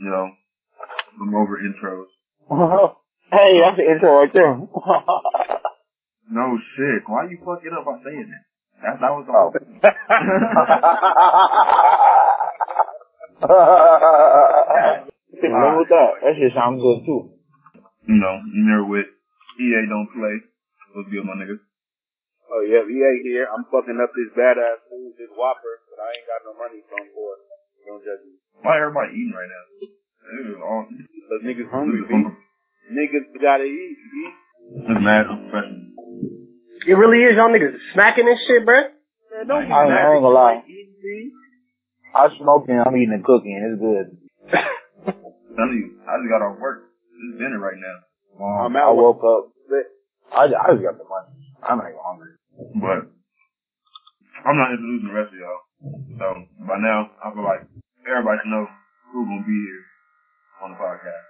You know, I'm over intros. hey, that's the intro right there. No shit. Why you fuck it up by saying that? That, that was all. Nothing wrong with that. That shit sounds good too. you know, you never with EA don't play. What's good, my nigga? Oh yeah, EA here. I'm fucking up this badass food, this Whopper, but I ain't got no money from for it. Don't judge me. Why everybody eating right now? This is all. Cause niggas hungry, B. Niggas gotta eat, B. This is mad unprofessional. It really is, y'all niggas smacking this shit, bruh. Man, don't be I ain't- mad I ain't gonna lie. like eating, B. I'm smoking, I'm eating and cooking. It's good. telling you, I just got off work. It's dinner right now. Um, I'm out. I woke up. I, I just got the money. I'm not even hungry. But I'm not introducing the rest of y'all. So by now, I feel like everybody should know who's gonna be here on the podcast.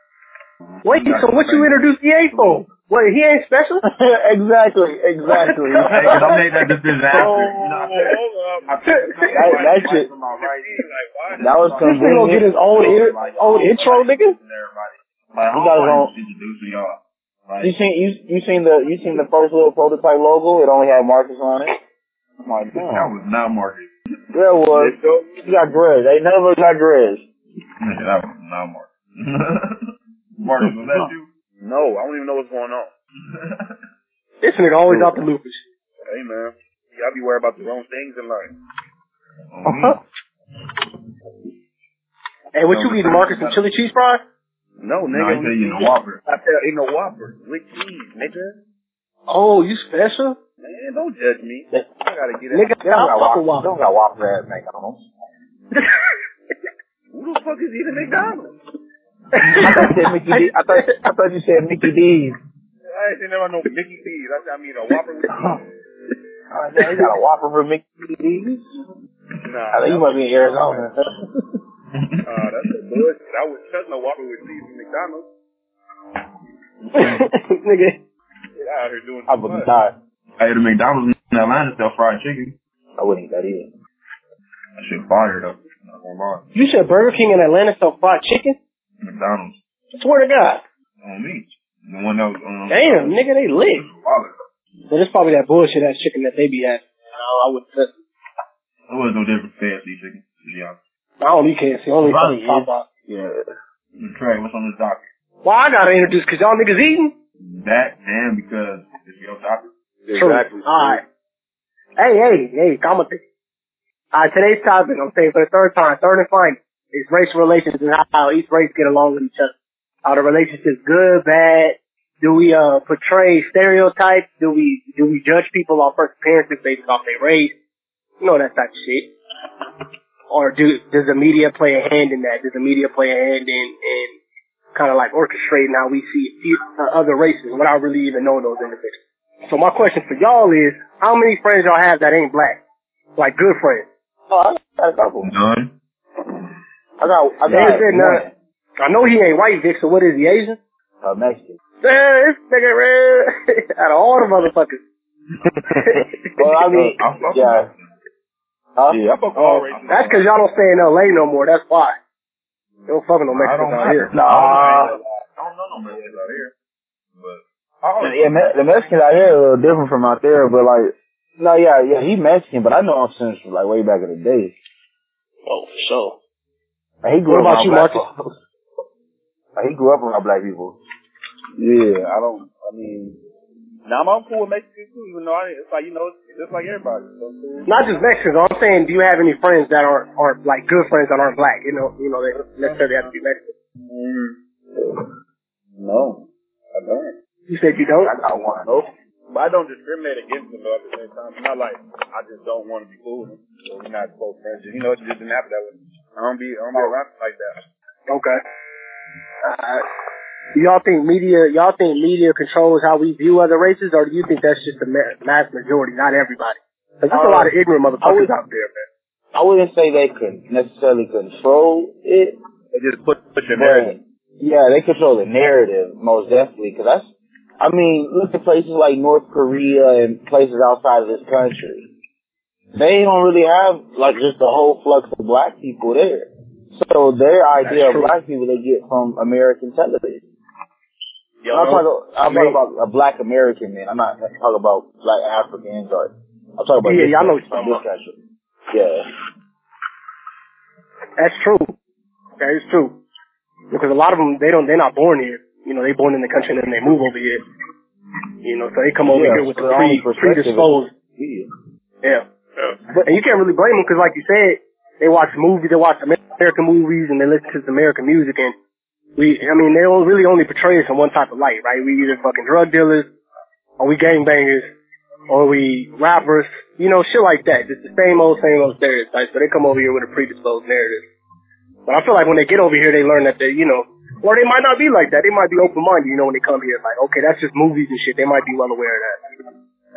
Wait, so what you introduced EA for? Wait, he ain't special? exactly, exactly. Hey, 'cause I made that decision after. You oh, know, I said, Hold up. I said, That, that shit, Like, that was This nigga gonna get his own, in- own intro, nigga? Like, He got his own- like introducing y'all. Like, You seen you you seen the you seen the first little prototype logo? It only had Marcus on it. I'm like, that was not Marcus. Yeah, was. He got dreads. They none of us got dreads. Nigga, that was not Marcus. Marcus, was that you? No, I don't even know what's going on. This nigga always out the loop. Hey man, y'all be worried about the wrong things in life. Mhm. Hey, what you eating, Marcus? Some chili cheese fries? No, No, nigga. I tell you, the Whopper. I said ain't no Whopper with cheese, nigga. Oh, you special? Man, don't judge me. I gotta get Nigga, it. They don't got Whopper. a They don't got Whopper at McDonald's. Who the fuck is eating McDonald's? I thought you said Mickey D. I thought I thought you said Mickey D's. I ain't never know Mickey D's. I I mean a Whopper with. Oh, yeah, they got a Whopper for Mickey D's. Nah, I think you might be in Arizona. Uh, that's a bullshit. I would trust no Whopper with cheese from McDonald's. nigga. Get out here doing I too would be much. tired. Hey, the McDonald's in Atlanta sell fried chicken. I wouldn't eat that either. That shit fire though. Not gonna lie. You said Burger King in Atlanta sell fried chicken? McDonald's I Swear to God. on me. The one that was um, Damn, nigga, they lit. Wallet. But it's probably that bullshit ass chicken that they be having. No, I wouldn't trust it. It was no different fancy chicken. To be honest. I don't eat KFC. Only Probably fucking Popeye. Yeah. Trey, what's on this docket? Well, I gotta introduce because y'all niggas eating. That and because it's your topic. True. Alright. Hey, hey, hey, come with it. Alright, today's topic, I'm saying for the third time, third and final, is racial relations and how each race get along with each other. How the relationship's good, bad. Do we, uh, portray stereotypes? Do we, do we judge people off first appearances based off their race? You know that type of shit. Or do, does the media play a hand in that? Does the media play a hand in, in kind of like orchestrating how we see uh, other races without really even knowing those individuals? So my question for y'all is, how many friends y'all have that ain't black? Like good friends? Oh, I got a couple. None. I got. I They got said none. I know he ain't white, Vic, so what is he, Asian? Uh, Mexican. Man, this nigga red. Out of all the motherfuckers. Well, I mean, I fuck yeah. with Huh? Yeah, I fuck with Oh, that's cause y'all don't stay in LA no more, that's why. They don't fucking no Mexicans out here. Nah. I don't know no Mexicans out here. But I Yeah, Me- the Mexicans out here are a little different from out there, but like, no, yeah, yeah, he Mexican, but I know him since like way back in the day. Oh, for sure. Like, he grew What up about you, black Marcus? Like, he grew up around black people. Yeah, I don't. I mean, now I'm cool with Mexicans too, even though I, it's like you know, it's just like everybody. So. Not just Mexicans, I'm saying, do you have any friends that aren't, aren't like good friends that aren't black? You know, you know, they necessarily have to be Mexican. Mm, no, I don't. You said you don't? I got one. Nope. But I don't discriminate against them though at the same time. It's not like I just don't want to be cool with them. So we're not close friends. You know, it just didn't happen that way. I don't be, I don't be around like that. Okay. Uh, do y'all think media, y'all think media controls how we view other races, or do you think that's just the mass majority, not everybody? 'Cause there's a lot of ignorant motherfuckers would- out there, man. I wouldn't say they could necessarily control it, They just put put your narrative. yeah, they control the narrative most definitely. Cause that's, I mean, look at places like North Korea and places outside of this country. They don't really have like just the whole flux of black people there. So their idea of black people they get from American television. Yo, I'm talking, I'm talking about a black American man. I'm not talking about black Africans or I'm talking about Yeah, yeah, I know what you're talking country. Yeah. That's true. That is true. Because a lot of them, they don't, they're not born here. You know, they born in the country and then they move over here. You know, so they come over Yeah, here with the pre, own perspective. predisposed. Yeah. But, and you can't really blame them because like you said, they watch movies, they watch American movies and they listen to American music and we, I mean, they don't really only portray us in one type of light, right? We either fucking drug dealers or we gangbangers or we rappers, you know, shit like that. Just the same old, same old stereotypes. So they come over here with a predisposed narrative. But I feel like when they get over here, they learn that they, you know, or they might not be like that. They might be open-minded, you know, when they come here. Like, okay, that's just movies and shit. They might be well aware of that.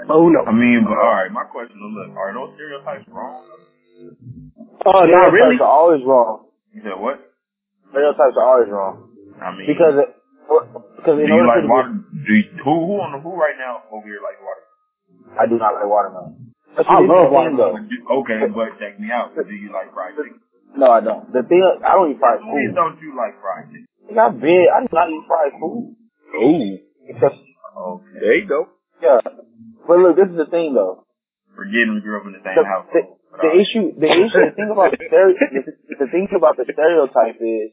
But who knows? I mean, but all right. My question is, look, are those stereotypes wrong? Oh, not really. Are always wrong. You said what? Stereotypes are always wrong. I mean, Because it, because do you like water? Do you, who who on the who right now over here like water? I do not like watermelon. But I see, this is love though. Okay, but check me out. Do you like fried chicken? No, I don't. The thing, I don't eat fried Please food. don't you like fried chicken? I big. I do not eat fried food. Ooh, Because, Okay. there you go. yeah. But look, this is the thing, though. Forgetting we grew up in the same the, household. the, the issue, the issue, the thing about the stereo, the, the thing about the stereotype is,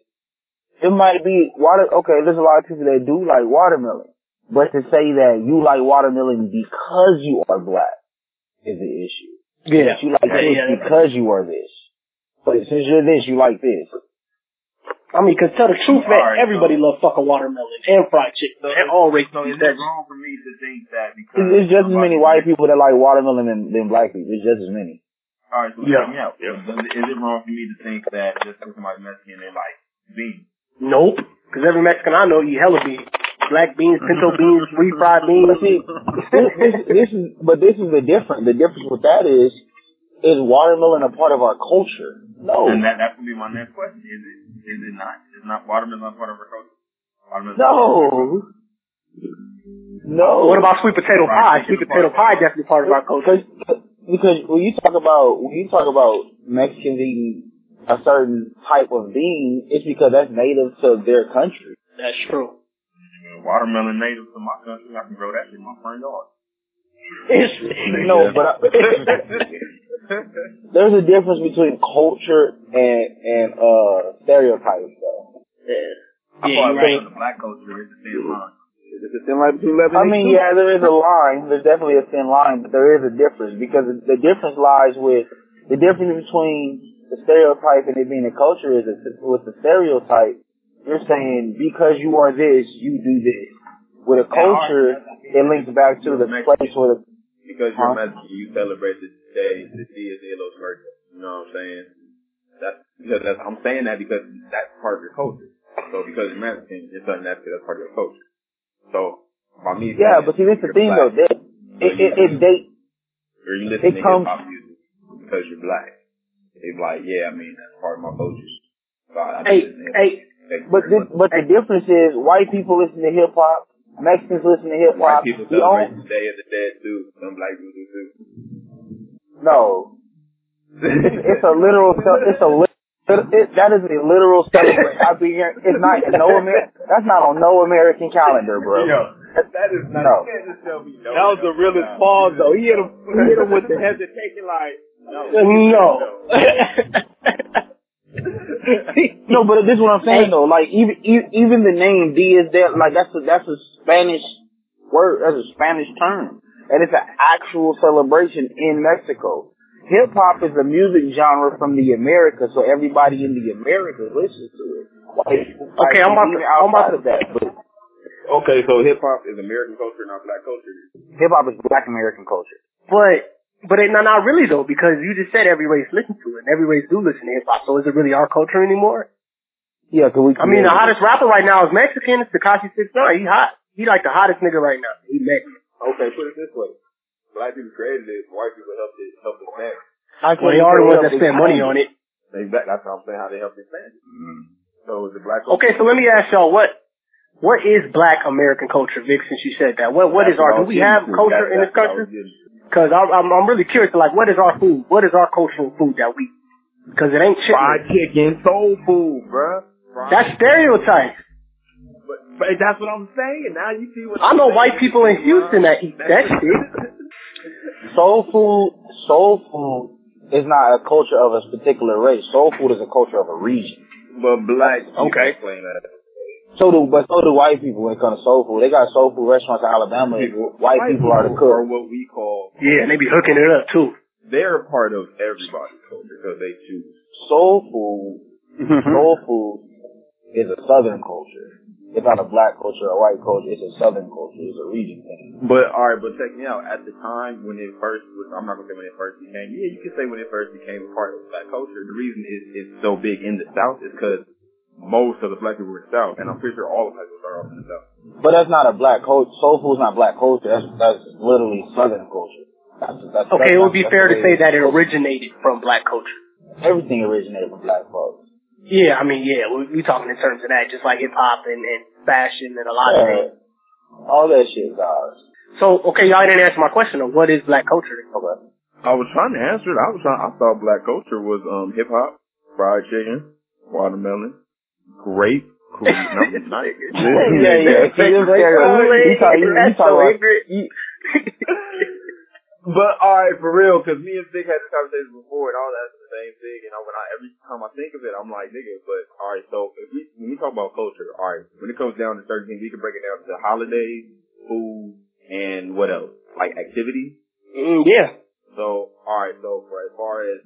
it might be water. Okay, there's a lot of people that do like watermelon, but to say that you like watermelon because you are black is the issue. Yeah. That you like Yeah, this yeah, yeah. because you are this. But since you're this, you like this. I mean, cause tell the truth, man, Alright, everybody so- loves fucking watermelon and fried chicken and all races. So is it wrong for me to think that because It's, it's just as many white people that like watermelon than, than black people. It's just as many. All right, so Yeah. check me out. Yeah. Is it wrong for me to think that just because somebody's Mexican they like beans? Nope. Cause every Mexican I know eat hella beans. Black beans, pinto beans, refried beans. But see, this, this, this is, but this is the difference. The difference with that is, is watermelon a part of our culture? No. And that that would be my next question. Is it is it not? Is not watermelon a part of our culture? Watermelon No. No. What about sweet potato pie? Sweet potato pie definitely part of our culture. Because, because when you talk about when you talk about Mexicans eating a certain type of bean, it's because that's native to their country. That's true. Watermelon native to my country. I can grow that in my front yard. It's, No, but I, there's a difference between culture and and uh stereotypes, though. yeah. I Yeah, thought you're like the black culture is the thin line. Is it the thin line between left and I mean, yeah, there is a line. There's definitely a thin line, but there is a difference because the difference lies with the difference between the stereotype and it being a culture is that with the stereotype, you're saying because you are this, you do this. With a culture, it links back to the place where the Because you're Mexican, you celebrate the day, the Dia de los Muertos. You know what I'm saying? That's because that's, I'm saying that because that's part of your culture. So because you're Mexican, you're that's that's part of your culture. So by me, yeah. But see, this the thing black, though. That, it, it, it they or you listen to comes- hip hop music because you're black. It's like, yeah, I mean that's part of my culture. So I, I Hey, listen to hip-hop. hey, But the, but the difference is white people listen to hip hop, Mexicans listen to hip hop. White people celebrate the Day of the Dead too. Some black people do too. No, it's, it's a literal. It's a li- it, that is a literal celebration. I mean, it's not no Amer- That's not on no American calendar, bro. that is not. No. You can't just tell me no. That was the realest pause though. He hit him, he hit him with the hesitation like, no. no. No, but this is what I'm saying though. Like even even the name Dia de like that's a that's a Spanish word. That's a Spanish term, and it's an actual celebration in Mexico. Hip hop is a music genre from the Americas, so everybody in the Americas listens to it. Like, Okay, I'm about to- I'm about outside of that, but Okay, so hip hop is American culture, not black culture. hip hop is Black American culture. But but it, not not really though, because you just said every race listens to it, and every race do listen to hip hop. So is it really our culture anymore? Yeah, cause we. I mean, the hottest rapper right now is Mexican. It's Tekashi Six Nine. He hot. He like the hottest nigga right now. He Mexican. Okay, put it this way: black people created it, white people helped it, helped it back. I Well, they are the ones that spend money on it. They back. That's what I'm saying. How they helped expand it. Mm-hmm. So is the black culture? Okay, so let me ask y'all what what is Black American culture, Vic? Since you said that, what what is our? Do we have culture in this country? Because I'm, I'm I'm really curious. Like, what is our food? What is our cultural food that we Cause it ain't chicken. Fried chicken, soul food, bruh. Fried That's stereotype. But, but that's what I'm saying. And now you see what I I'm know saying. white people in Houston that eat that shit. Soul food, soul food is not a culture of a particular race. Soul food is a culture of a region. But black Okay. explain that. So do, but so do white people when it comes to soul food. They got soul food restaurants in Alabama. and White people are the Are cook. what we call. Yeah, and they be hooking it up too. They're a part of everybody's culture because they choose. Soul food, mm-hmm. soul food is a southern culture. It's not a black culture or a white culture. It's a southern culture. It's a region thing. But all right, but check me out. At the time when it first was, I'm not gonna say when it first became. Yeah, you can say when it first became a part of black culture. The reason is it's so big in the South is because most of the black people were in the South, and I'm pretty sure all of black people are off in the South. But that's not a black culture. Soul food's not black culture. That's that's literally southern culture. That's, that's, Okay, that's it would be fair to say that it originated from black culture. everything originated from black folks. Yeah, I mean, yeah, we, we talking in terms of that, just like hip hop and, and fashion and a lot of things. All that shit, guys. So, okay, y'all didn't answer my question of what is black culture? Okay. I was trying to answer it. I was trying. I thought black culture was um hip hop, fried chicken, watermelon, grape. Cool. no, not, yeah, yeah. See, you talk- you- you talk about- But all right, for real, because me and Vic had this conversation before, and all that's the same thing. And I, when I every time I think of it, I'm like, nigga. But all right, so if we when we talk about culture, all right, when it comes down to certain things, we can break it down to holidays, food, and what else? Like activities. Mm, yeah. So all right, so for as far as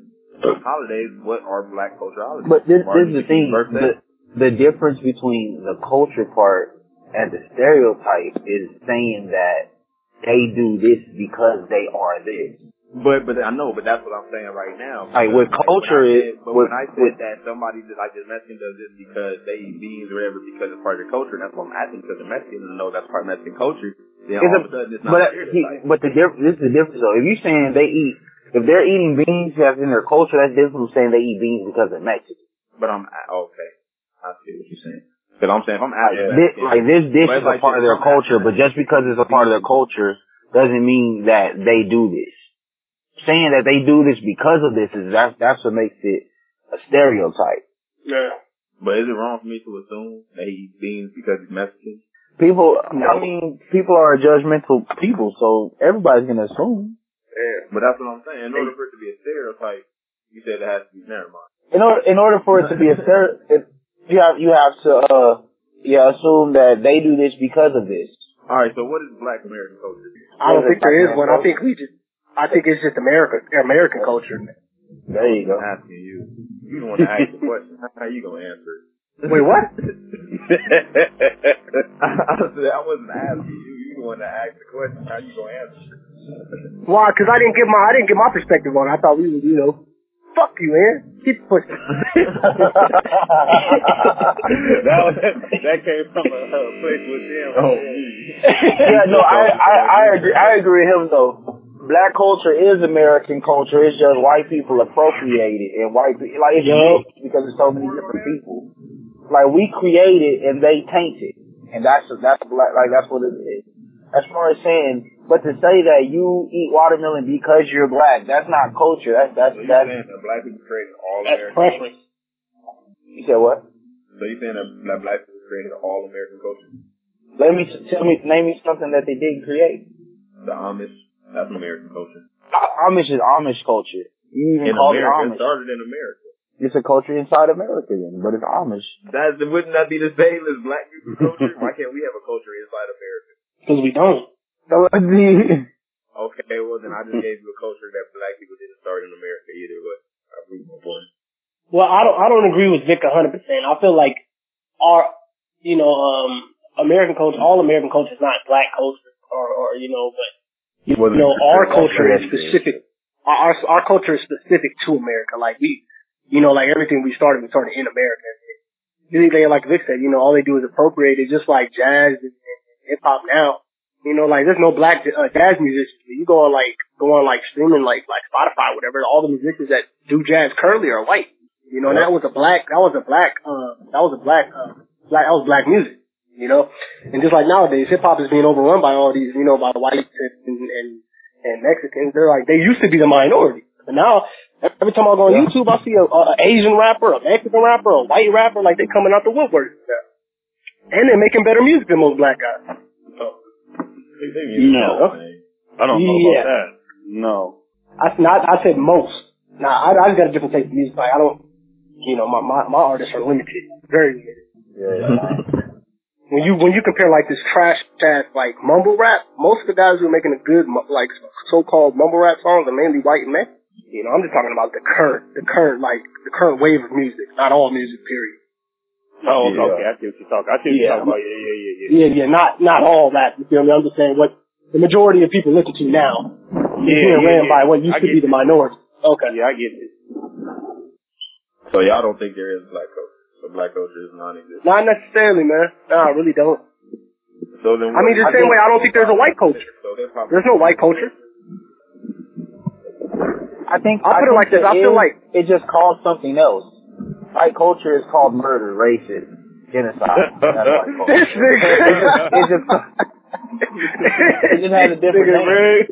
holidays, what are black culture holidays? But this, this is the thing. King's birthday? The, difference between the culture part and the stereotype is saying that they do this because they are this. But but I know, but that's what I'm saying right now. Like, what Because, culture when I is- said- but what- when I said what- that somebody just like this Mexican does this because they eat beans or whatever because it's part of their culture, that's what I'm asking because the Mexican know that's part of Mexican culture. Then all a- of a sudden it's not But he, but the diff- this is the difference though. If you're saying they eat, if they're eating beans that's in their culture, that's different from saying they eat beans because they're Mexican. But I'm okay. I see what you're saying. Because I'm saying if I'm asking This, Mexican, like this dish But is it's a part of their culture, but just because it's a part of their culture doesn't mean that they do this. Saying that they do this because of this is that's that's what makes it a stereotype. Yeah. but is it wrong for me to assume they eat beans because he's Mexican? People, I mean, people are judgmental people, so everybody's gonna assume. Yeah. But that's what I'm saying. In order for it to be a stereotype, you said it has to be never mind. In order, in order for it to be a stereotype, you have you have to uh yeah assume that they do this because of this. All right. So what is Black American culture? I don't think there is one. I think we just, I think it's just America, American culture. There you go. I'm asking you. You don't want to ask the question. How you gonna answer it? Wait, what? I said I wasn't asking you. You want to ask the question. How you gonna answer it? Why? Because I didn't get my, I didn't get my perspective on it. I thought we was, you know, fuck you, man. Keep pushing. that was, that came from a, a place with him. Oh, yeah, no, I, I, I agree, I agree with him though. Black culture is American culture. It's just white people appropriate it, and white people like it's mixed because there's so many different people. Like we create it and they taint it, and that's that's black. Like that's what it is. As far as saying, but to say that you eat watermelon because you're black, that's not culture. That's that's So you that's. saying that black people created all That's American preference. You said what? So you saying that that black people created all American culture? Let me tell me, name me something that they didn't create. The Amish, that's American culture. Amish is Amish culture. You even In call it America, it Amish. started in America. It's a culture inside America, then, but it's Amish. That wouldn't that be the same as black people's culture? Why can't we have a culture inside America? Because we don't. So the Okay, well then I just gave you a culture that black people didn't start in America either, but I proved my point. Well, I don't, I don't agree with Vic a hundred percent. I feel like our, you know, um, American culture, all American culture is not black culture, or, or you know, but you know, our culture is specific. Our, our our culture is specific to America. Like we, you know, like everything we started, we started in America. Anything like Vic said, you know, all they do is appropriate it, just like jazz and, and hip hop now. You know, like there's no black uh, jazz musicians. You go on like go on like streaming like like Spotify, whatever. All the musicians that do jazz currently are white. You know, and that was a black that was a black uh that was a black uh black that was black music. You know, and just like nowadays, hip hop is being overrun by all these you know by whites and and and Mexicans. They're like they used to be the minority, but now Every time I go on Yeah. YouTube, I see a, a Asian rapper, a Mexican rapper, a white rapper, like they coming out the woodwork. And they're making better music than most black guys. They, they No. all the same. I don't know Yeah. about that. No. I not I said most. Nah, I, I just got a different taste of music. Like I don't, you know, my my, my artists are limited, very limited. When you when you compare like this trash ass like mumble rap, most of the guys who are making a good like so-called mumble rap songs are mainly white men. You know, I'm just talking about the current, the current like the current wave of music, not all music. Period. Oh, Yeah. okay. I see what you're talking. I see what Yeah. you're talking about. Yeah, yeah, yeah, yeah. Yeah, yeah, not not all that. You feel me? I'm just saying what the majority of people listen to now is Yeah, being yeah, ran yeah. by what used I to get be the minority. Okay. Yeah, I get it. So y'all don't think there is black culture? So black culture is non-existent. Not necessarily, man. No, I really don't. So then, I mean, the what- same way I don't think there's a white culture. So. There's no white culture. I think I'll I put it like this. I feel is- like- it just called something else. White culture is called murder, racism, genocide. That's white culture. This nigga. It just, it just has a different Nigga, name.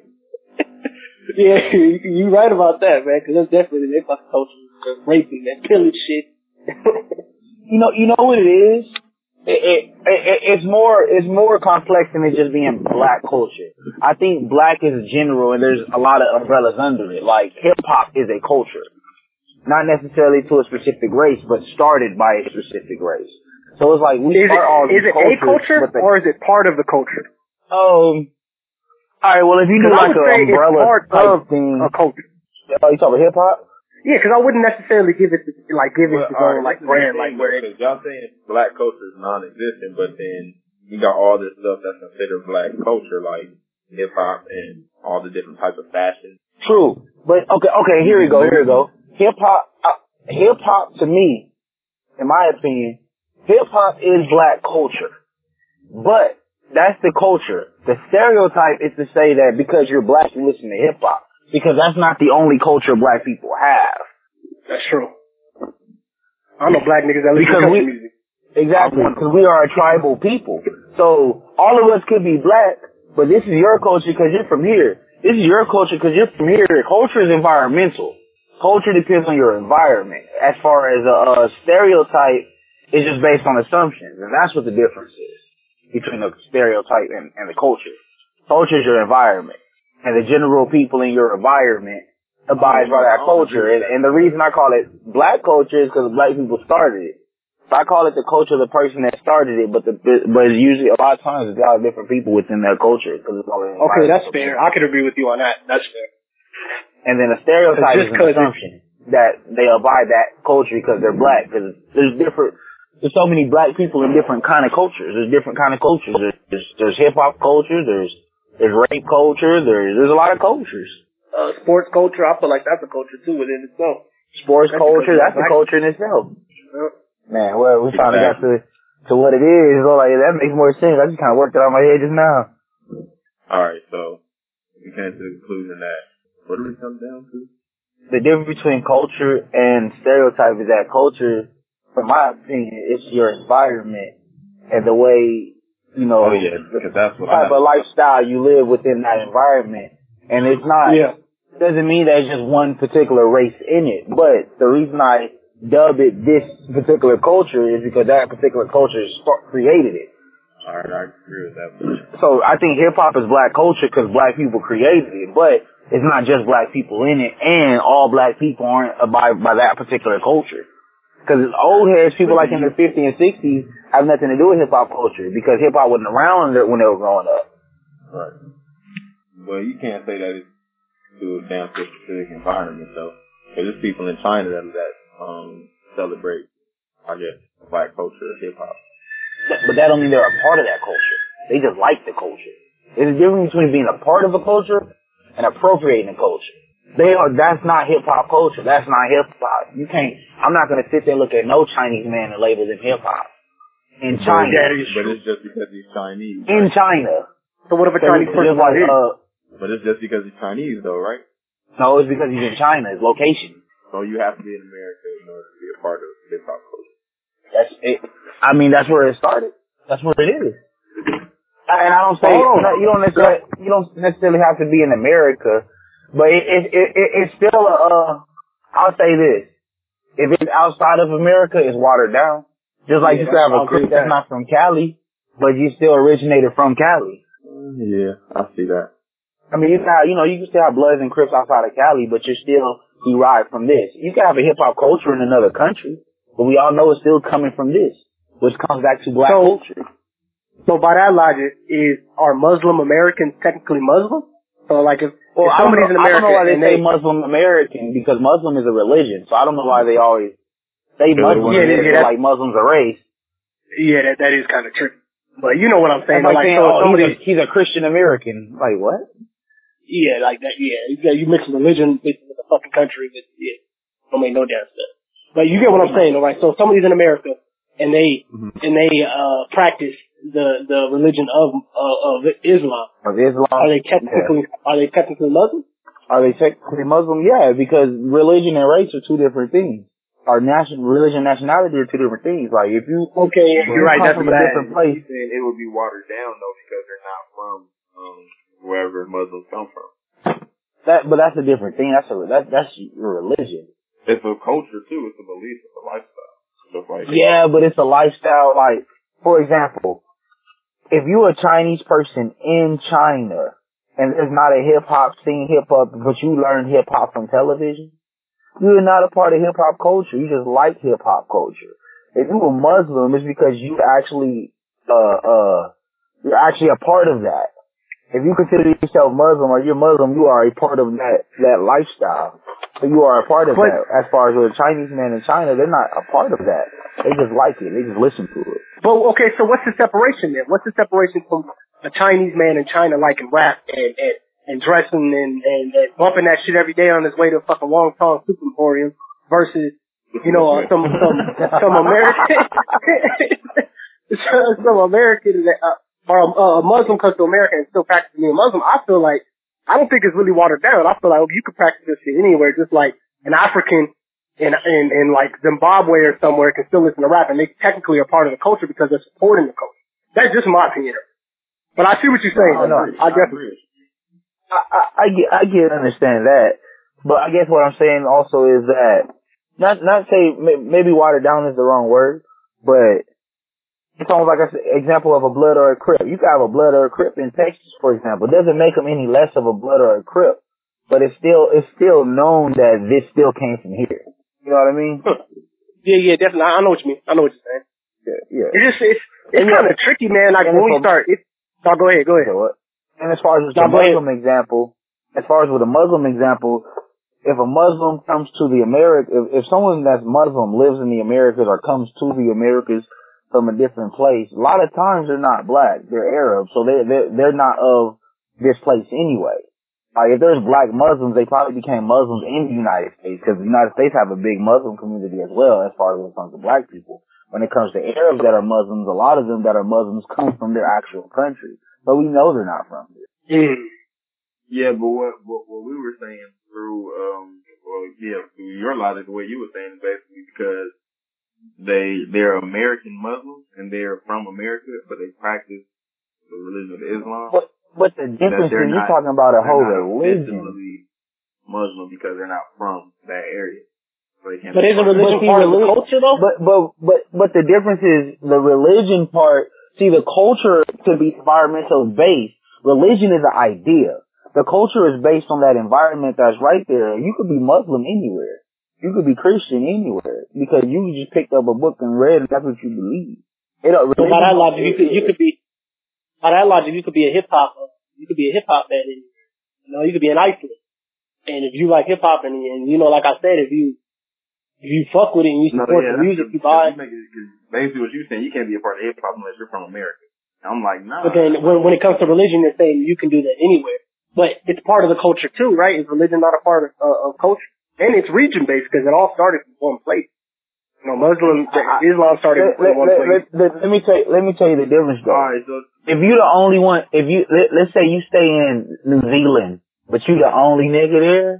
Yeah, you, you right about that, man. Because that's definitely their fucking culture. They're raping, that killing shit. You know, you know what it is. It, it, it, it's more, it's more complex than it just being black culture. I think black is general, and there's a lot of umbrellas under it. Like hip hop is a culture, not necessarily to a specific race, but started by a specific race. So it's like we is it, start all is these it a culture but the- or is it part of the culture? um. All right. Well, if you do 'Cause I like would an umbrella part type of thing, A culture. oh, you talking about hip hop? Yeah, because I wouldn't necessarily give it to, like give it Well, to all go right, like this is the brand thing, like where though, y'all saying black culture is non-existent, but then you got all this stuff that's considered black culture, like hip hop and all the different types of fashion. True, but okay, okay. Here we go. Here we go. Hip hop, uh, hip hop to me, in my opinion, hip hop is black culture, but that's the culture. The stereotype is to say that because you're black, you listen to hip hop, because that's not the only culture black people have. That's true. I know black niggas that listen to country music. Exactly, because we are a tribal people. So all of us could be black, but this is your culture because you're from here. This is your culture because you're from here. Culture is environmental. Culture depends on your environment. As far as a, a stereotype, it's just based on assumptions, and that's what the difference is between the stereotype and, and the culture. Culture is your environment, and the general people in your environment abides by that culture. And, and the reason I call it black culture is because black people started it. So I call it the culture of the person that started it, but the but it's usually a lot of times it's a lot of different people within that culture because it's all Okay, that's fair. I could agree with you on that. That's fair. And then a stereotype Just is an 'cause it- assumption that they abide that culture because they're black. Because there's different, there's so many black people in different kind of cultures. There's different kind of cultures. There's there's, there's hip hop culture. There's there's rape culture. There's there's a lot of cultures. Uh, sports culture, I feel like that's a culture too within itself. Sports That's culture. culture. That's a culture in itself. Yeah. Man, well, we finally got to to what it is. So like that makes more sense. I just kind of worked it out in my head just now. All right, so we came to the conclusion that what do we come down to? the difference between culture and stereotype is that culture, from my opinion, is your environment and the way, you know, Oh yeah, because that's the what I type of lifestyle you live within that environment. And it's not, Yeah. it doesn't mean there's just one particular race in it. But the reason I dub it this particular culture is because that particular culture sp- created it. All right, I agree with that. So I think hip hop is black culture because black people created it, but it's not just black people in it, and all black people aren't abide by that particular culture. Because old heads, people like in their 50s and 60s, have nothing to do with hip hop culture because hip hop wasn't around when they were growing up. Right. Well, you can't say that it's to a damn specific environment though. Because there's people in China that, that um celebrate, I guess, black culture, of hip hop. But that don't mean they're a part of that culture. They just like the culture. There's a difference between being a part of a culture and appropriating a culture. They are, that's not hip hop culture. That's not hip hop. You can't, I'm not gonna sit there and look at no Chinese man and label them hip hop. In China. But it's just because he's Chinese. In? China. So what if a So Chinese it's person just like, like, uh, But it's just because he's Chinese though, right? no, it's because he's in China. His location. So you have to be in America in order to be a part of hip hop culture. That's it. I mean, that's where it started. That's where it is. And I don't say you don't necessarily you don't necessarily have to be in America, but it it it, it it's still a. Uh, I'll say this: if it's outside of America, it's watered down. Just like Yeah, you have a Crip that's not from Cali, but you still originated from Cali. Yeah, I see that. I mean, you can have, you know, you can still have Bloods and Crips outside of Cali, but you're still derived from this. You can have a hip hop culture in another country, but we all know it's still coming from this, which comes back to black So- culture. So by that logic, is are Muslim Americans technically Muslim? So like if, Well, if somebody's know, in I don't America know why they and say they Muslim American because Muslim is a religion, so I don't know why they always say Yeah, Muslim yeah, yeah, yeah, like Muslim's a race. yeah that that is kind of tricky. But you know what I'm saying? Like like saying, so if oh, he's somebody a, he's a Christian American. Like what? yeah like that yeah you, you mix religion with, with the fucking country with yeah don't make no damn sense. But you get what I'm saying, all right? So if somebody's in America and they Mhm. and they uh practice the the religion of uh, of Islam, Of Islam? are they technically are they technically Muslim? Are they technically Muslim? Yeah, because religion and race are two different things. Our national religion, and nationality are two different things. Like if you Okay, yeah, you're right. That's from what a that different is. place, He's saying it would be watered down though because they're not from um wherever Muslims come from. that but that's a different thing. That's a that, that's your religion. It's a culture too. It's a belief. It's a lifestyle. Just like Yeah, but it's a lifestyle. Like, for example, if you're a Chinese person in China and there's not a hip hop scene, hip hop, but you learn hip hop from television, you're not a part of hip hop culture. You just like hip hop culture. If you're a Muslim, it's because you actually, uh, uh, you're actually a part of that. If you consider yourself Muslim or you're Muslim, you are a part of that, that lifestyle. You are a part of But- that. As far as with a Chinese man in China, they're not a part of that. They just like it. They just listen to it. But okay, so what's the separation then? What's the separation from a Chinese man in China liking rap and and, and dressing and, and and bumping that shit every day on his way to a fucking Wong Tong Soup Emporium versus you know uh, some some some American some American that, uh, or a, a Muslim comes to America and still practicing being a Muslim. I feel like I don't think it's really watered down. I feel like you could practice this shit anywhere, just like an African in in in like Zimbabwe or somewhere can still listen to rap and they technically are part of the culture because they're supporting the culture. That's just my opinion. But I see what you're saying. No, no, I definitely. I, I, I get, I get, understand that, but I guess what I'm saying also is that not, not say maybe watered down is the wrong word, but it's almost like an example of a blood or a crip. You can have a blood or a crip in Texas, for example. It doesn't make them any less of a blood or a crip, but it's still, it's still known that this still came from here. You know what I mean? Yeah, yeah, definitely. I know what you mean. I know what you're saying. Yeah. yeah. It's just it's it's kind of tricky, man. Like when we start, it. No, go ahead, go ahead. What? And as far as No, the ahead. Muslim example, as far as with a Muslim example, if a Muslim comes to the America, if, if someone that's Muslim lives in the Americas or comes to the Americas from a different place, a lot of times they're not black, they're Arab, so they they're, they're not of this place anyway. Like if there's black Muslims, they probably became Muslims in the United States because the United States have a big Muslim community as well as far as when it comes to black people. When it comes to Arabs that are Muslims, a lot of them that are Muslims come from their actual country, but we know they're not from here. Yeah, but what, what what we were saying through um well yeah through your logic the way you were saying basically because they they're American Muslims and they're from America but they practice the religion of Islam. But but the difference is you're talking about a whole not religion. officially Muslim because they're not from that area. So But be isn't religion But part of the relig- culture though? But but but but the difference is the religion part. See, the culture could be environmental based. Religion is an idea. The culture is based on that environment that's right there. You could be Muslim anywhere. You could be Christian anywhere because you just picked up a book and read and that's what you believe. It, uh, So by that logic, you could you could be by that logic, you could be a hip hop you could be a hip hop fan anywhere. You know, you could be an Iceland. And if you like hip hop and, and you know, like I said, if you if you fuck with it and you No, support yeah, the music, you buy it. you make it- basically what you're saying, you can't be a part of hip hop unless you're from America. I'm like, nah. But then when when it comes to religion, they're saying you can do that anywhere. But it's part of the culture too, right? Is religion not a part of, uh, of culture? And it's region based because it all started in one place. You know, Muslim, Islam started let, in one let, place. let, let, me tell you, let me tell you the difference though. all right, so if you the only one, if you let, let's say you stay in New Zealand, but you the only nigga there,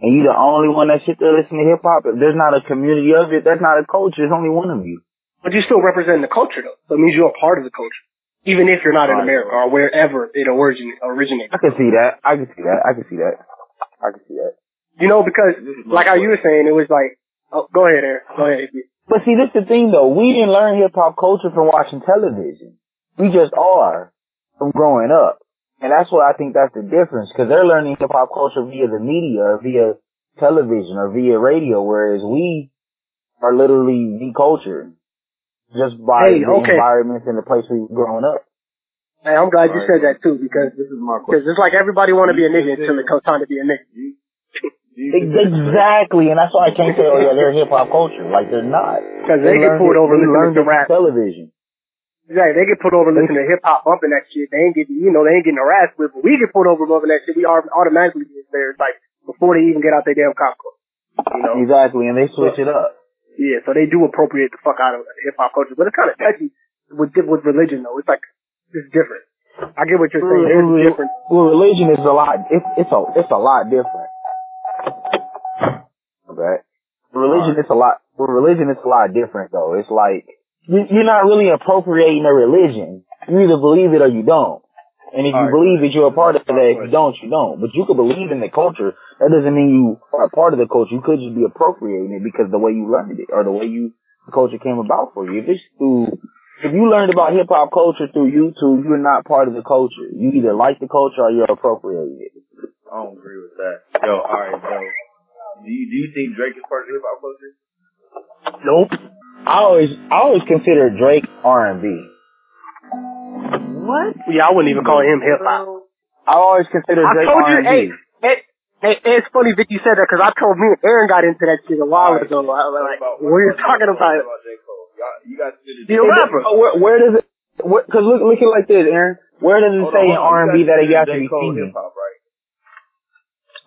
and you the only one that sit there listening to hip hop, if there's not a community of it, that's not a culture. There's only one of you. But you still represent the culture though. So it means you're a part of the culture. Even if you're not in America or wherever it origin originated. I can see that. I can see that. I can see that. I can see that. You know, because like how you were saying, it was like, oh, go ahead, Aaron. Go ahead. But see, this is the thing though. We didn't learn hip hop culture from watching television. We just are from growing up. And that's what I think that's the difference. Cause they're learning hip hop culture via the media or via television or via radio, whereas we are literally the culture just by Hey, the okay. environments and the place we've grown up. Hey, I'm glad you said that too, because This is my because question. it's like everybody want to be a nigga until it comes time to be a nigga. Do you Ex- consider Drake- Exactly, and that's why I can't say, oh yeah, they're hip hop culture. Like they're not. Because they get learned pulled over they listening learned to rap. television. Yeah, they get pulled over listening to hip hop bumping that shit. They ain't getting, you know, they ain't getting harassed with. But we get pulled over bumping that shit. We are automatically get there, like before they even get out their damn cop car. You know. Exactly, and they switch it up. Yeah, so they do appropriate the fuck out of hip hop culture, but it's kind of touchy with with religion though. It's like it's different. I get what you're saying. There's a difference. Well, religion is a lot. It's it's a it's a lot different. Okay. Religion is a lot. Well, religion is a lot different though. It's like you, you're not really appropriating a religion. You either believe it or you don't. And if you Alright. believe it, you're a part of it. If you don't, you don't. But you could believe in the culture. That doesn't mean you are a part of the culture. You could just be appropriating it because the way you learned it or the way you the culture came about for you. If it's through if you learned about hip hop culture through YouTube, you're not part of the culture. You either like the culture or you're appropriating it. I don't agree with that. Yo, alright, yo. Do you, do you think Drake is part of hip hop culture? Nope. I always I always consider Drake R and B. What? Yeah, I wouldn't even call him hip hop. I always consider Drake told you, R and hey, B. hey, hey, it's funny that you said that because I told me and Aaron got into that shit a while ago. I was like, what are you talking about? What about J. Y'all, you guys consider He rapper. Oh, where, where does it? Because look look at it like this, Aaron. Where does it Hold say on, in R and B that it you have to be J. Female? hip hop, right?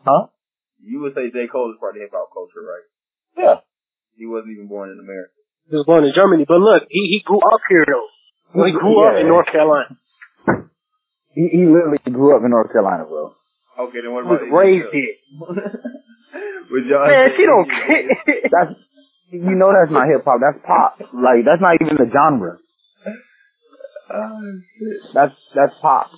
Huh? You would say J. Cole is part of hip hop culture, right? Yeah. He wasn't even born in America. He was born in Germany, but look, he he grew up here though. Well, he grew up in North Carolina. He, he literally grew up in North Carolina, bro. Okay, then what He was raised here. Azalea? Would y'all Man, she don't care. That's you know that's not hip hop. That's pop. Like that's not even the genre. Oh, shit. That's that's pop.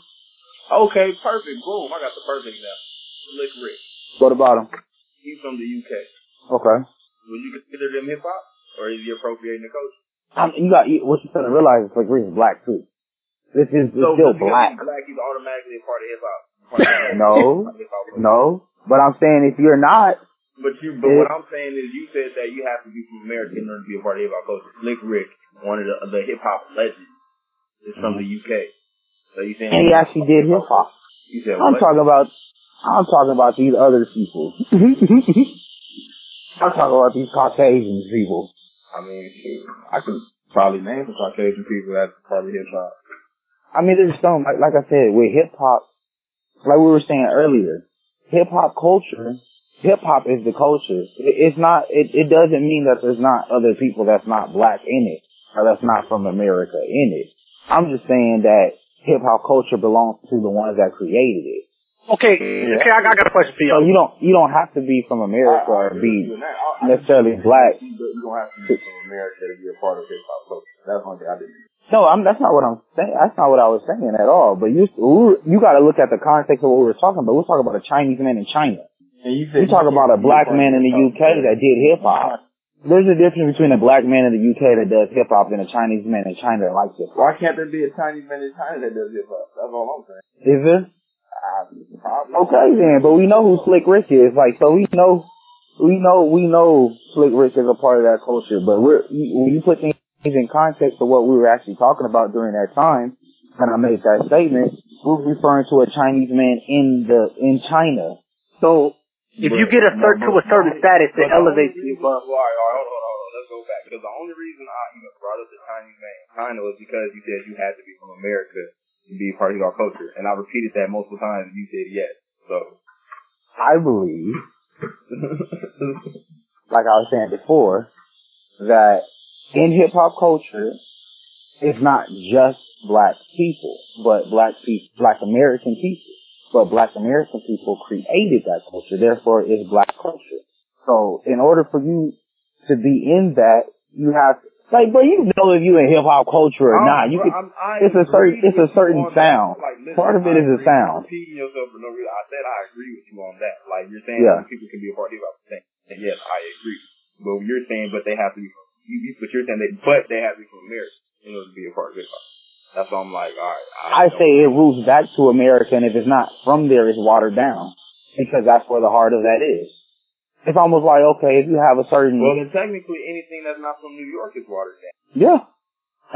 Okay, perfect. Boom. I got the perfect example. Slick Rick. What about him? He's from the UK. Okay. Would you consider them hip hop? Or is he appropriating the culture? I mean, you got what you gotta realize is like Rick is black too. This is So still black. he's black, he's automatically a part of hip hop. No. No, but I'm saying if you're not, But you, but what I'm saying is, you said that you have to be from America in order to be a part of hip hop culture. Slick Rick, one of the, the hip hop legends, is from mm-hmm. the UK. So you saying and he actually did hip hop. You said I'm what? talking about, I'm talking about these other people. Mm-hmm. I'm talking about these Caucasian people. I mean, shoot, I could probably name some Caucasian people that's part of hip hop. I mean, there's some, like, like I said, with hip hop, like we were saying earlier, hip hop culture, hip hop is the culture. It, it's not, it, it doesn't mean that there's not other people that's not black in it, or that's not from America in it. I'm just saying that hip hop culture belongs to the ones that created it. Okay, okay, I got, I got a question for you. So you. you don't, you don't have to be from America or be necessarily black. You don't you don't have to be from America to be a part of hip hop culture. That's one thing I didn't. No, I'm, that's not what I'm saying. That's not what I was saying at all. But you, you got to look at the context of what we were talking about. We're talking about a Chinese man in China. And you You talk about a black man in the UK that did hip hop. There's a difference between a black man in the UK that does hip hop and a Chinese man in China that likes hip hop. Why can't there be a Chinese man in China that does hip hop? That's all I'm saying. Is there? Ah. Okay then, but we know who Slick Rick is. Like, so we know, we know, we know Slick Rick is a part of that culture. But we're you- when you put things in context of what we were actually talking about during that time, when I made that statement, we're referring to a Chinese man in the in China. So, if you get a cert to a certain status, it elevates you above. Well, all right, all right, hold on, hold on. Let's go back. Because the only reason I even brought up the Chinese man in China was because you said you had to be from America to be a part of our culture. And I repeated that multiple times you said yes. So. I believe, like I was saying before, that in hip hop culture, it's not just black people, but black people, black American people. But black American people created that culture, therefore it's black culture. So in order for you to be in that, you have, Like, bro, you know if you in hip hop culture or not. You bro. I'm- I it's a certain- it's a certain that. sound. Like, listen, Part of it I is a sound. Repeating yourself for no reason. I said I agree with you on that. Like you're saying, Yeah. people can be a part of hip hop. thing. And yes, I agree. But you're saying, but they have to be. You, but you're saying they, but they have to be from America in order to be a part of hip hop. That's why I'm like, all right. I don't- say it roots back to America, and if it's not from there, it's watered down because that's where the heart of that is. It's almost like okay, if you have a certain Well, then technically, anything that's not from New York is watered down. yeah,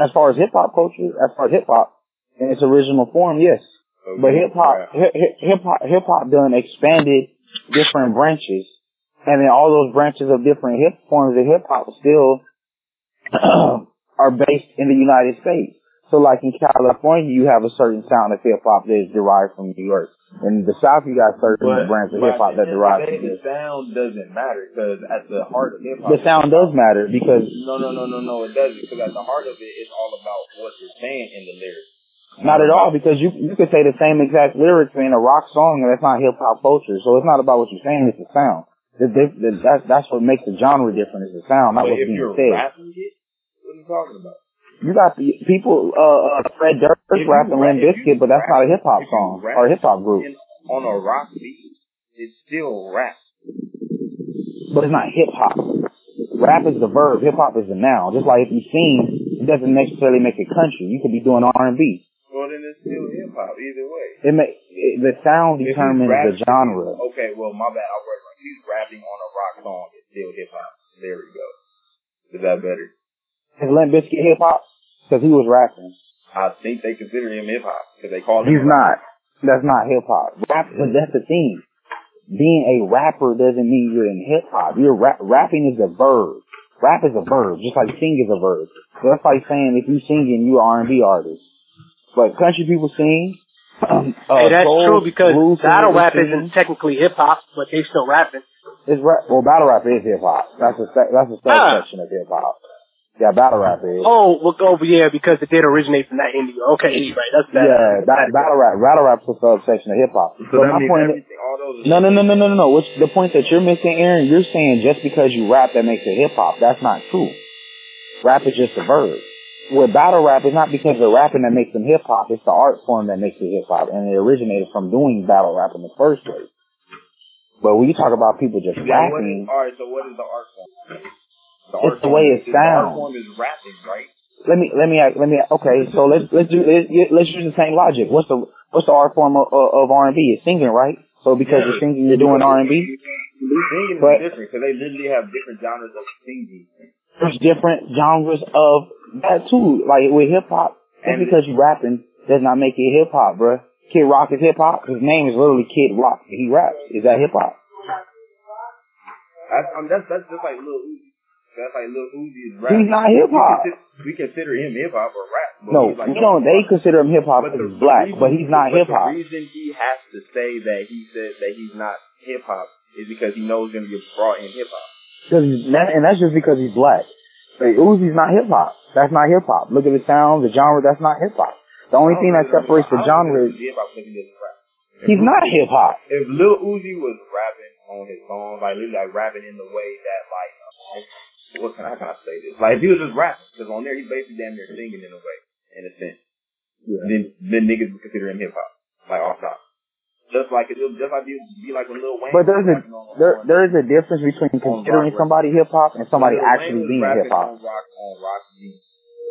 as far as hip hop culture, as far as hip hop in its original form, yes. So But hip hop, rap. hip hop, hip hop done expanded different branches, and then all those branches of different hip forms of hip hop still are based in the United States. So, like in California, you have a certain sound of hip hop that is derived from New York. In the South, you got certain But, branches of hip hop that derive from the sound doesn't matter because at the heart of hip hop, The sound does matter because No, no, no, no, no, it doesn't. Because at the heart of it, it's all about what you're saying in the lyrics. Not at all, because you you could say the same exact lyrics in a rock song, and that's not hip hop culture. So it's not about what you're saying; it's the sound. The, the, the, that's that's what makes the genre different is the sound, not But what's if being you're said. rapping it, what are you talking about? You got the people, uh, uh Fred Durst rapping rap- Limp Bizkit, but that's rap- not a hip hop song or a hip hop group. On a rock beat, it's still rap. But it's not hip hop. Rap is the verb, hip hop is the noun. Just like if you sing, it doesn't necessarily make it country. You could be doing R and B. Well, then it's still hip hop either way. It may it, the sound If determines the genre. Okay, well, my bad. If he's rapping on a rock song, it's still hip hop. There we go. Is that better? Is Limp Bizkit hip hop? Because he was rapping. I think they consider him hip hop because they call him. He's a not. That's not hip hop. Rap, but that's the thing. Being a rapper doesn't mean you're in hip hop. You're rap, rapping is a verb. Rap is a verb, just like sing is a verb. So that's like saying if you singing, you're an R&B artist. But country people sing. uh, hey, that's soul, true because blues battle rap sing. isn't technically hip hop, but they still rapping. It's rap. Well, battle rap is hip hop. That's a that's a Ah. subsection of hip hop. Yeah, battle rap is. Oh, well, oh, yeah, because it did originate from that indie. Okay, right, that's better. yeah, ba- battle rap. Battle rap's a subsection of hip hop. So But that my means point is, everything, all those. No, no, no, no, no, no, no. Which the point that you're missing, Aaron? You're saying just because you rap that makes it hip hop. That's not true. Rap is just a verb. With battle rap, it's not because they're rapping that makes them hip hop. It's the art form that makes it hip hop, and it originated from doing battle rap in the first place. But when you talk about people just Yeah, what is, rapping, all right. So what is the art form? It's the way it is- The art sounds. form is rapping, right? let me let me uh, let me okay. So let's let's do let's, use the same logic. What's the what's the art form of, of R and B? It's singing, right? So because you're singing, you're doing R and B. Singing But- is different because they literally have different genres of singing. there's different genres of that too. Like with hip hop, just And- because you're rapping does not make it hip hop, bruh. Kid Rock is hip hop. His name is literally Kid Rock. He raps. Is that hip hop? That's, I mean, that's that's just like Lil Uzi. That's like Lil Uzi is rap. He's not hip hop. We consider, we consider him hip hop or rap. No, like, you know they consider him hip hop because he's black, reason- but he's not hip hop. The reason he has to say that he said that he's not hip hop is because he knows he's gonna get brought in hip hop. Because and that's just because he's black. Like, Uzi's not hip hop. That's not hip hop. Look at the sound, the genre. That's not hip hop. The only thing that separates the genre is hip hop because he doesn't rap. If he's not hip hop. If Lil Uzi was rapping on his song, like literally like rapping in the way that like, uh, what can I, can I say this? Like if he was just rapping, because on there he's basically damn near singing in a way, in a sense. Then then niggas would consider him hip hop, like off top. Just like it, just like would be like when Lil Wayne. But there's a was rapping on- there there is a difference between considering rock. somebody hip hop and somebody Lil Wayne actually was being hip hop. On rock on rock beats.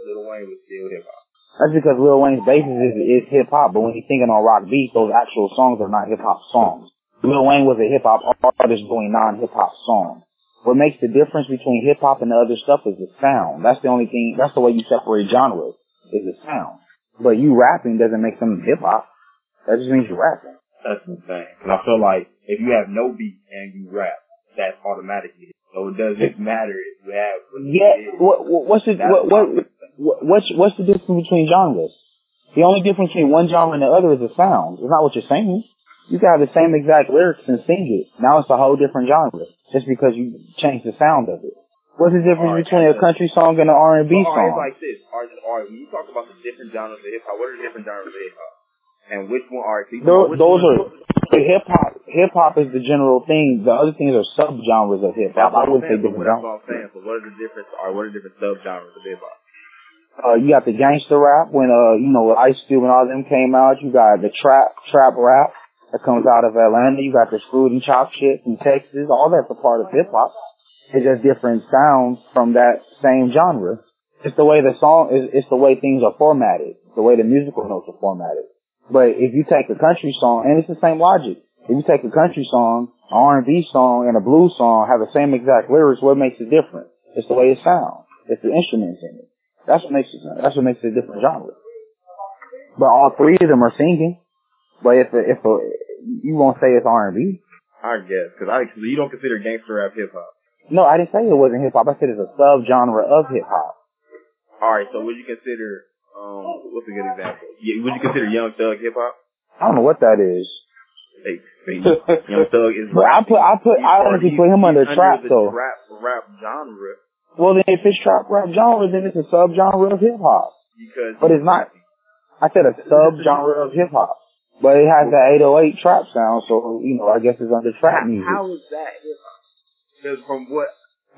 Lil Wayne was still hip hop. That's because Lil Wayne's basis is, is hip hop, but when he's singing on rock beats, those actual songs are not hip hop songs. Lil Wayne was a hip hop artist doing non hip hop songs. What makes the difference between hip hop and the other stuff is the sound. That's the only thing. That's the way you separate genres is the sound. But you rapping doesn't make them hip hop. That just means you're rapping. That's insane. And I feel like if you have no beat and you rap, that's automatically. So it doesn't matter if you have. what Yeah. What, what what's the what what what- what's what's the difference between genres? The only difference between one genre and the other is the sound. It's not what you're saying. You can have the same exact lyrics and sing it. Now it's a whole different genre just because you change the sound of it. What's the difference between a country song and an R and B Well, all right, it's song? like this. All right, when you talk about the different genres of hip hop, what are the different genres of hip hop? And which one are so Those, those are hip hop, hip hop is the general thing. The other things are subgenres of hip hop. I wouldn't say That's different what I'm saying. So what are the different, or what are the different subgenres of hip hop? Uh, you got the gangster rap when, uh, you know, Ice Cube and all them came out. You got the trap, trap rap that comes out of Atlanta. You got the screwed and chop shit from Texas. All that's a part of hip hop. It's just different sounds from that same genre. It's the way the song is, it's the way things are formatted. The way the musical notes are formatted. But if you take a country song, and it's the same logic. If you take a country song, R&B song, and a blues song have the same exact lyrics, what makes it different? It's the way it sounds. It's the instruments in it. That's what makes it. That's what makes it a different genre. But all three of them are singing. But if a, if a, you won't say it's R and B. I guess, cause I, cause you don't consider gangster rap hip hop. No, I didn't say it wasn't hip hop. I said it's a subgenre of hip hop. Alright, so would you consider, um, what's a good example? Yeah, would you consider Young Thug hip hop? I don't know what that is. Hey, hey, Young Thug is But I put, I put, I honestly put him under he's trap the though. Rap, rap genre Well, then if it's trap rap genre, then it's a subgenre of hip hop. because. But it's not. I said a subgenre of hip hop. But it has that 808 trap sound, so you know, I guess it's under trap music. How is that hip hop? Because from what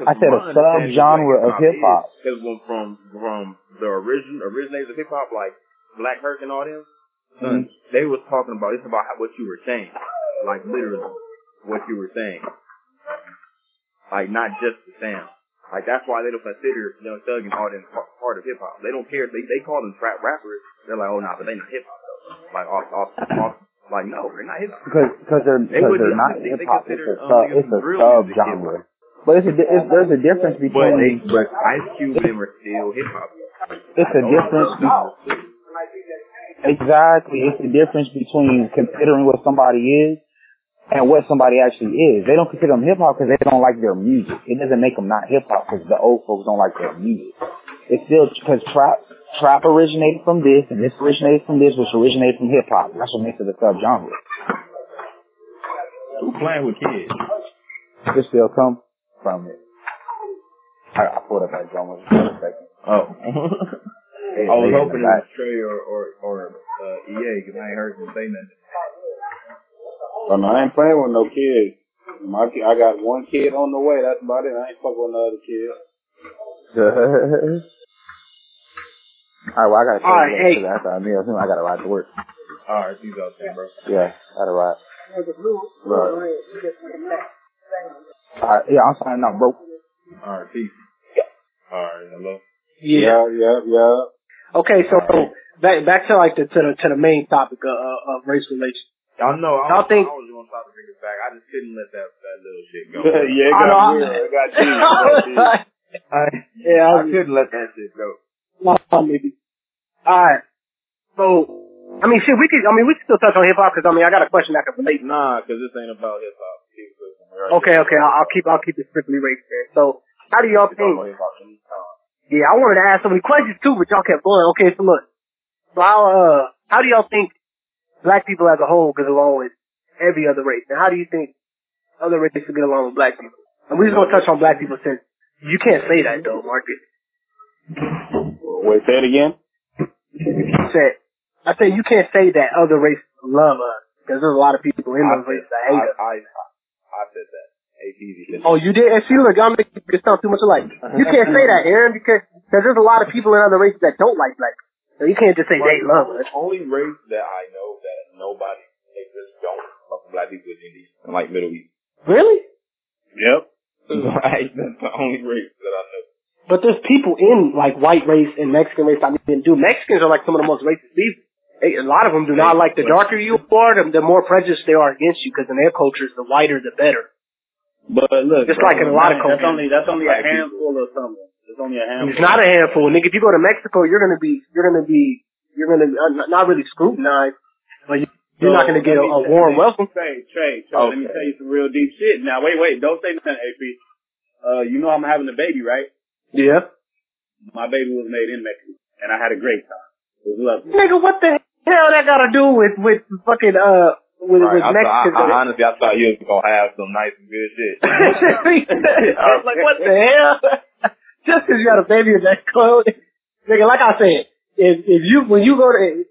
I said a subgenre of hip hop. Because from from the origin originators of hip hop, like Black Herc and all them, mm-hmm. son, they was talking about it's about how, what you were saying, like literally what you were saying, like not just the sound. Like that's why they don't consider Young Thug and all them part, part of hip hop. They don't care. They they call them trap rappers. They're like, oh nah, but they not hip hop though. Like off off off. Like no, they're not hip hop. Because because they're They because they're not hip hop. It's a um, sub it's a sub genre. But it's a it's, there's a difference But they, between but Ice Cube and are still hip hop. it's a difference. Be- exactly, it's the difference between considering what somebody is and what somebody actually is. They don't consider them hip hop because they don't like their music. It doesn't make them not hip hop because the old folks don't like their music. It's still because trap trap originated from this and this originated from this, which originated from hip hop. That's what makes it a subgenre. Who playing with kids? This still come from it. I, I pulled up that drum for a second. Oh. They- I was they hoping the it was Trey or or, or uh, EA because I ain't heard them say nothing. Oh, no, I ain't playing with no kids. My kid, I got one kid on the way. That's about it. I ain't fucking with no other kids. All right, well, I gotta All right, hey. because after I meal, I gotta ride to work. All right, these out there, bro. Yeah, I gotta ride. Right. All right, yeah, I'm signing out, bro. All right, peace. All right, hello. Yeah. Yeah, yeah, yeah. Okay, so back back to like the to the to the main topic of, uh, of race relations. Y'all know I, Y'all was, think- I was gonna try to bring it back. I just couldn't let that that little shit go. yeah, it I got know, real. I'm- It got deep. It got deep. I, yeah, I I couldn't let that shit go. Maybe. All right. So, I mean, shit, we could. I mean, we could still touch on hip hop because I mean, I got a question that could relate. Nah, because this ain't about hip hop. Keep it pushing. Okay, okay, I'll, I'll keep I'll keep it strictly race then. So, how do y'all think? about hip hop anytime. Yeah, I wanted to ask so many questions too, but y'all kept going. Okay, so look. So how uh how do y'all think black people as a whole get along with every other race? And how do you think other races get along with black people? And we're just gonna touch on black people since you can't say that though, Marcus. Wait, say it again. You said I said you can't say that other races love us because there's a lot of people in I those races that hate us. I, I, I said that. AP Oh, you did? And see, look, y'all make it sound too much alike. You can't say that, Aaron, because cause there's a lot of people in other races that don't like black people. So you can't just say they love us. The only race that I know that nobody they just don't love black people is Indians and like Middle East. Really? Yep. Right, that's the only race that I know. But there's people in like white race and Mexican race. I mean, do Mexicans are like some of the most racist people. A lot of them do not like the darker you are, the, the more prejudiced they are against you. Because in their cultures, the whiter the better. But look, Just bro, like in a lot of that's cultures. only that's only a handful of something. It's only a handful. It's not a handful. Nigga, if you go to Mexico, you're gonna be, you're gonna be, you're gonna be uh, not really scrutinized, but you, you're not gonna get a, a warm welcome. Trey, Trey, Trey, let me tell you some real deep shit. Now, wait, wait, don't say nothing, AP. Uh, you know I'm having a baby, right? Yeah. My baby was made in Mexico, and I had a great time. It was lovely. Nigga, what the hell that got to do with with fucking uh with Right, with I, thought, I, I, honestly, I thought you was gonna have some nice and good shit. I was like, what the hell? Just because you got a baby in that clothes, nigga. Like I said, if if you when you go to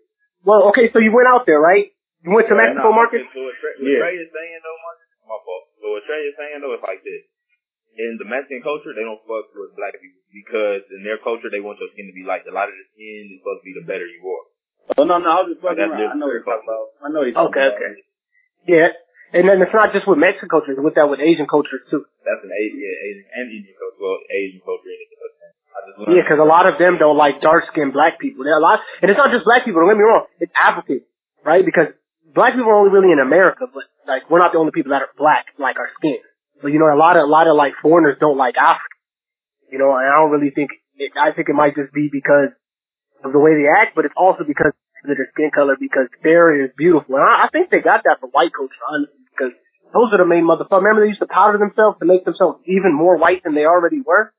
well, okay, so you went out there, right? You went to Right, Mexico, nah, Marcus? So what Yeah. Trey is saying though, Marcus, my fault. So what Trey is saying though is like this. In the Mexican culture, they don't fuck with black people because in their culture, they want your skin to be light. The lighter the skin is supposed to be the better you are. Oh no, no, I was just fucking That's around. I know what you're talking about. I know what you're talking Okay, about. okay. okay. Yeah. And then it's not just with Mexican culture, it's with that with Asian culture too. That's an Asian, yeah, Asian and Indian culture. Well, Asian culture and Indian culture. I just learned Yeah, because a lot of them don't like dark skinned black people. There are a lot, and it's not just black people. Don't get me wrong. It's African, right? Because black people are only really in America, but like we're not the only people that are black, like our skin. But you know, a lot of a lot of like foreigners don't like Africa. You know, and I don't really think. It, I think it might just be because of the way they act, but it's also because of their skin color. Because their is beautiful, and I, I think they got that from white culture, honestly. Because those are the main motherfuckers. Remember, they used to powder themselves to make themselves even more white than they already were.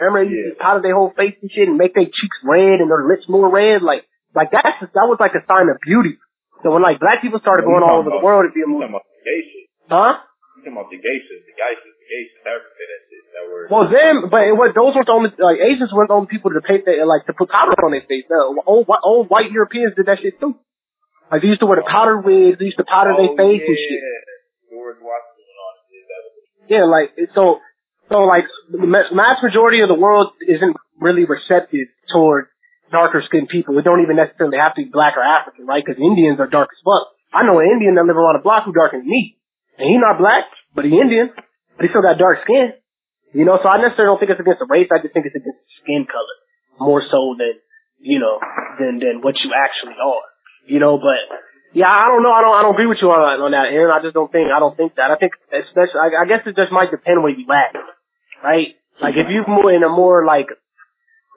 Remember, they used to powder their whole face and shit and make their cheeks red and their lips more red. Like, like that's that was like a sign of beauty. So when like black people started going all over the world, it'd be a movie. talking about gay shit? Huh? Talking about the geishas, the geishas, the geishas, you that that word. Well, them, but it was those weren't the only like Asians weren't the only people to paint their like to put powder on their face. Uh, old old white Europeans did that shit too. Like they used to wear the powder wigs, they used to powder their Oh, face yeah. and shit. George Washington and all that shit. That was Yeah, like so, so like the mass majority of the world isn't really receptive toward darker skinned people. It don't even necessarily have to be black or African, right? Because Indians are dark as fuck. I know an Indian that live around the block who darker than me, and he not black, but he Indian, but he still got dark skin. You know, so I necessarily don't think it's against the race. I just think it's against skin color more so than you know than than what you actually are. You know, but yeah, I don't know. I don't. I don't agree with you on on that, Aaron. I just don't think. I don't think that. I think especially. I, I guess it just might depend where you at, right? Like if you move in a more like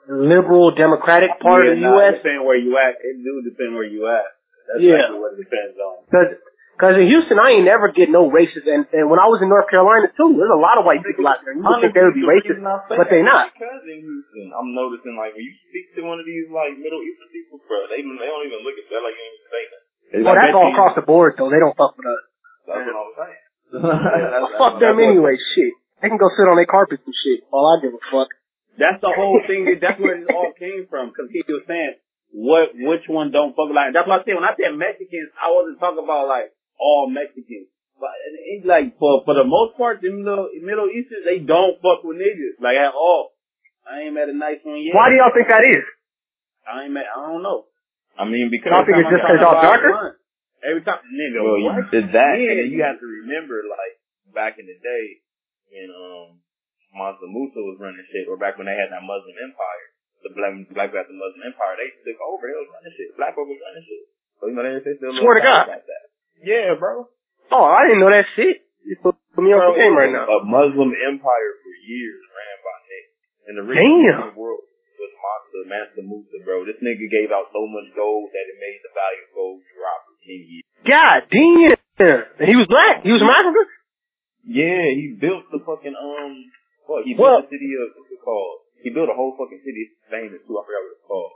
liberal democratic part yeah, of the nah, U.S. It depend where you at. It do depend where you at. That's Yeah. exactly what it depends on. Cause in Houston, I ain't never get no racist, and and when I was in North Carolina too, there's a lot of white people out there. You would think they would be racist, but they not. Because in Houston, I'm noticing like when you speak to one of these like Middle Eastern people, bro, they they don't even look at that like you ain't even say that. Well, that's all across the board though. They don't fuck with us. That's what I'm saying. Well, fuck them anyway. Shit, they can go sit on their carpets and shit. All I give a fuck. That's the whole thing. That's where it all came from. Because he was saying, what, which one don't fuck like. That's what I said. When I said Mexicans, I wasn't talking about like all Mexicans. But it's like for for the most part, the Middle Middle Eastern, they don't fuck with niggas like at all. I ain't met a nice one yet. Why do y'all think that is? I ain't met. I don't know. I mean, because Y'all think it's just 'cause y'all darker? Every time, nigga. well, you what? did that, Yeah. and then you have to remember, like back in the day when um Mansa Musa was running shit, or back when they had that Muslim empire, the black black got the Muslim empire, they took over. They was running shit. Black people was running shit. So you know they they still Swear to God. like that. Yeah, bro. Oh, I didn't know that shit. You put, me on the game right now. A Muslim empire for years ran by niggas. And the man the world was Mansa, Master Musa, bro. This nigga gave out so much gold that it made the value of gold drop for 10 years. God damn. And he was black. He was from Africa. Yeah, he built the fucking, um, what, he built Well- the city of, what's it called? He built a whole fucking city famous too. I forgot what it's called.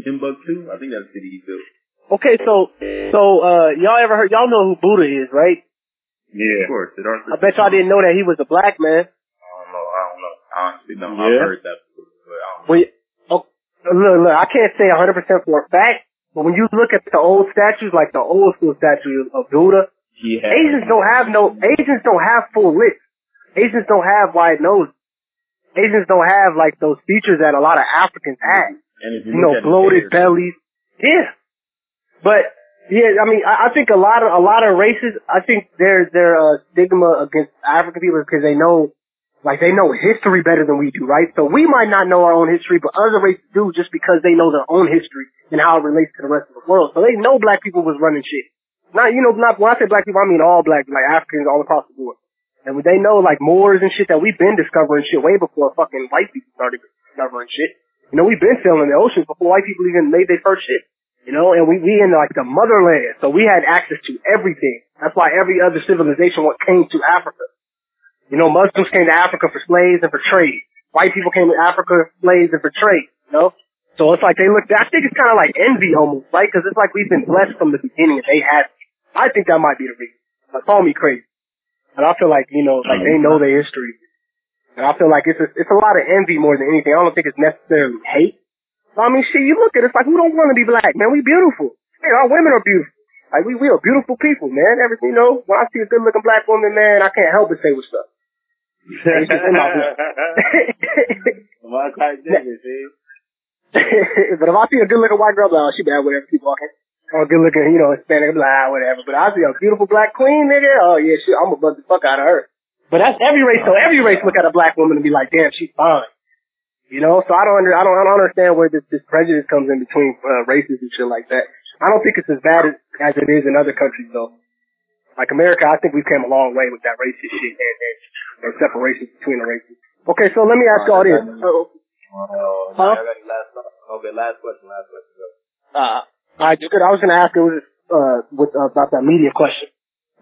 Timbuktu? I think that's the city he built. Okay, so so uh y'all ever heard? Y'all know who Buddha is, right? Yeah. Of course. Siddhartha. I bet y'all didn't know that he was a black man. I don't know. I don't know. I honestly don't. Yeah. I've heard that before, but I don't know. Well, oh, look, look, I can't say 100% for a fact, but when you look at the old statues, like the old school statue of Buddha, He had, Asians don't have no, Asians don't have full lips. Asians don't have wide noses. Asians don't have like those features that a lot of Africans have. and if You look know, at bloated bellies. Yeah. But, yeah, I mean, I, I think a lot of, a lot of races, I think there's their, uh, stigma against African people because they know, like they know history better than we do, right? So we might not know our own history, but other races do just because they know their own history and how it relates to the rest of the world. So they know black people was running shit. Not, you know, not, when I say black people, I mean all black, like Africans all across the board. And they know like Moors and shit that we've been discovering shit way before fucking white people started discovering shit. You know, we've been sailing the oceans before white people even made their first shit. You know, and we, we in like the motherland, so we had access to everything. That's why every other civilization what came to Africa. You know, Muslims came to Africa for slaves and for trade. White people came to Africa for slaves and for trade. You know, so it's like they look. I think it's kind of like envy almost, right? Because it's like we've been blessed from the beginning, and they have. I think that might be the reason. Like, call me crazy, but I feel like you know, like they know their history, and I feel like it's a, it's a lot of envy more than anything. I don't think it's necessarily hate. I mean, shit, you look at it, it's like, who don't want to be black, man? We beautiful. Hey, our women are beautiful. Like we we are beautiful people, man. Everything you know, when I see a good looking black woman, man, I can't help but say what's up. It's just in my blood. My type nigga, see? but if I see a good looking white girl, I'm like, oh, she bad, whatever, keep walking. Or good looking, you know, Hispanic, I'm like, ah, whatever. But I see a beautiful black queen, nigga, oh yeah, shit, I'm gonna buzz the fuck out of her. But that's every race, so every race look at a black woman and be like, damn, she's fine. You know, so I don't under, I don't, I don't understand where this, this prejudice comes in between uh, races and shit like that. I don't think it's as bad as, as it is in other countries though. Like America, I think we've came a long way with that racist shit and, and, and separation between the races. Okay, so let me ask y'all this. So, Oh, Huh? I got the last, okay, last question, last question. Go. uh, I just good. I was gonna ask it was uh with uh, about that media question.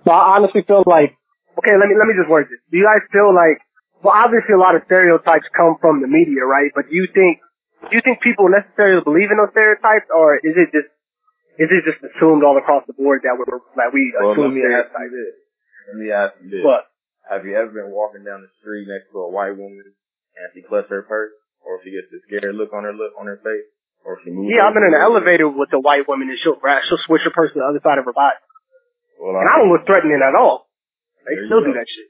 So I honestly feel like okay, let me let me just word this. Do you guys feel like well obviously a lot of stereotypes come from the media, right? But do you think do you think people necessarily believe in those stereotypes or is it just is it just assumed all across the board that we're that we Well, let assume me ask you stereotypes? this. Let me ask you this. What? Have you ever been walking down the street next to a white woman and she clutches her purse, or if she gets a scared look on her look on her face, or she moves? Yeah, I'm in an elevator with a white woman and she'll she'll switch her purse to the other side of her body. Well, And I don't look threatening at all. They still do that shit.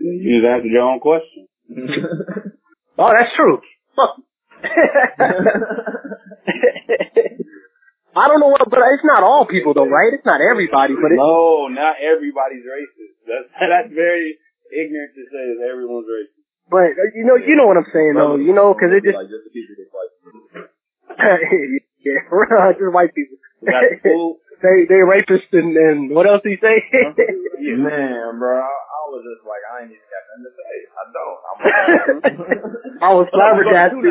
You just answered your own question. Oh, that's true. Fuck. I don't know what, but it's not all people though, right? It's not everybody, but it's, No, not everybody's racist. That's that's very ignorant to say that everyone's racist. but uh, you know, you know what I'm saying though, you know, cause it just, like just the people that like. yeah, for real, just white people. We got the food. they, they rapists and, and what else do you say? Man, bro, I, I was just like, I ain't even got nothing to say. I don't. I'm I was flabbergasted.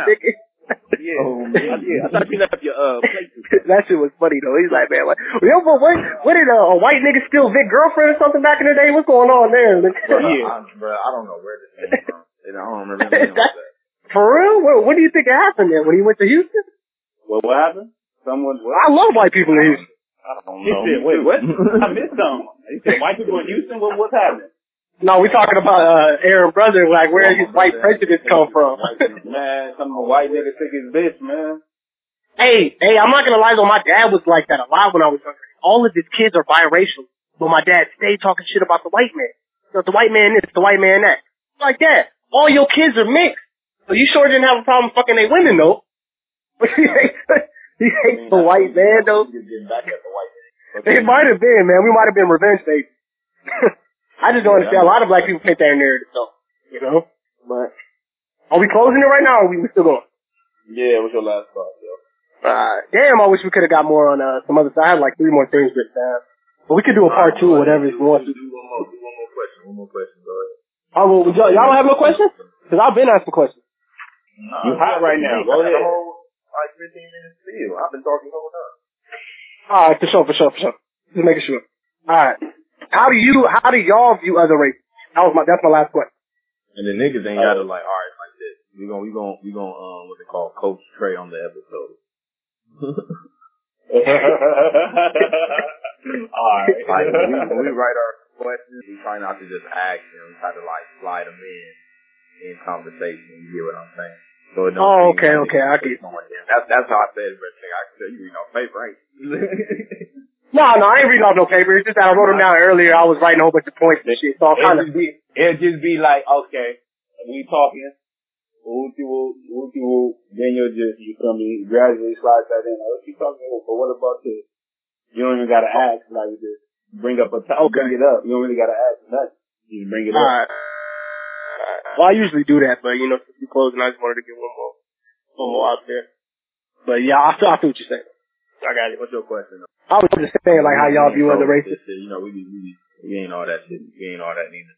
Yeah. Oh, yeah, yeah. I thought you left your uh that shit was funny though. He's like, man, what, yo, but what, what did a, a white nigga steal Vic girlfriend or something back in the day? What's going on there? bro, Yeah. I, bro, I don't know where this came from. And I don't remember anything that. For real? What, what do you think happened there when he went to Houston? Well, what happened? Someone. What? I love white people in Houston. I don't know. He said, wait, what? I missed something. He said, white people in Houston? What, what's happening? No, we talking about uh Aaron brother, like where his white prejudice come from. Man, some white nigga took his bitch, man. hey, hey, I'm not gonna lie though, my dad was like that a lot when I was younger. All of his kids are biracial, but my dad stayed talking shit about the white man. So the white man this, the white man that. Like that. All your kids are mixed. So you sure didn't have a problem fucking they women though. He hates, he hates the white man though. Back at the white man. It might have been, man. We might have been revenge baby. I just don't understand. A lot of black people paint their narrative though. You know? But are we closing it right now or are we still going? Yeah, what's your last thought, yo? Uh, damn, I wish we could have got more on uh, some other side. I had like three more things written down. But we could do a part two or whatever if you want to. Do one more, do one more question, one more question, go ahead. Oh, well, y'all, y'all don't have no questions? Because I've been asking questions. You hot right now. Go ahead. whole, like 15 minutes still. I've been talking the whole time. All right, for sure, for sure, for sure. Just making sure. All right. How do you, how do y'all view other races? That was my, that's my last question. And the niggas ain't gotta like, alright, like this. We gon' we gon' we gon' um, what they call Coach Trey on the episode. Alright. Like when we, when we write our questions, we try not to just ask them, we try to like slide them in in conversation. You get what I'm saying? So it don't Oh, okay, okay, I it's get it. on them. That's that's how I said it, but nigga, I can tell you you know, paper, ain't you? No, no, I ain't reading off no paper. It's just that I wrote them down earlier. I was writing a whole bunch of points and shit. So I'm kind of, be, it'll just be like, okay, we talking, whoop whoop, whoop whoop, then you'll just, you feel me, gradually slide that in. What you talking about? But what about this? You don't even gotta ask, like, just bring up a topic, bring it up. You don't really gotta ask nothing. You just bring it up. alright. Well, I usually do that, but you know, since we're closing, I just wanted to get one more, one more out there. But yeah, I I see what you're saying. I got it. What's your question? I was just saying, like, how y'all view other races. Shit, You know, we be, we be, we ain't all that shit. We ain't all that neither.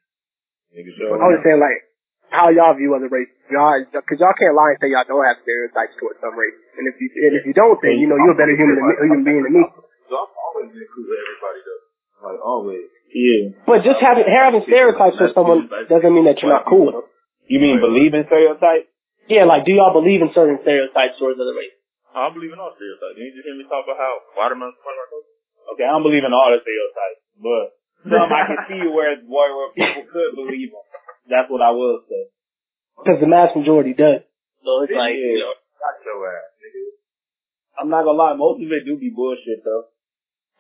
Niggas I was just saying, like, how y'all view other races. Y'all, cause y'all can't lie and say y'all don't have stereotypes towards some races. And if you, and if you don't, then, you know, you're a better human, than me, human being than me. So I've always been cool with everybody though. Like always. Yeah. But just having, having stereotypes for someone doesn't mean that you're not cool with them. You mean believe in stereotypes? Yeah, like, do y'all believe in certain stereotypes towards other races? I believe in all stereotypes. Didn't you just hear me talk about how watermelon's part of our culture? Okay, I don't believe in all the stereotypes, but some I can see where, where, where people could believe them. That's what I will say. Because the mass majority does. So it's like, Yeah. you know, Got your ass, nigga. I'm not gonna lie, most of it do be bullshit though.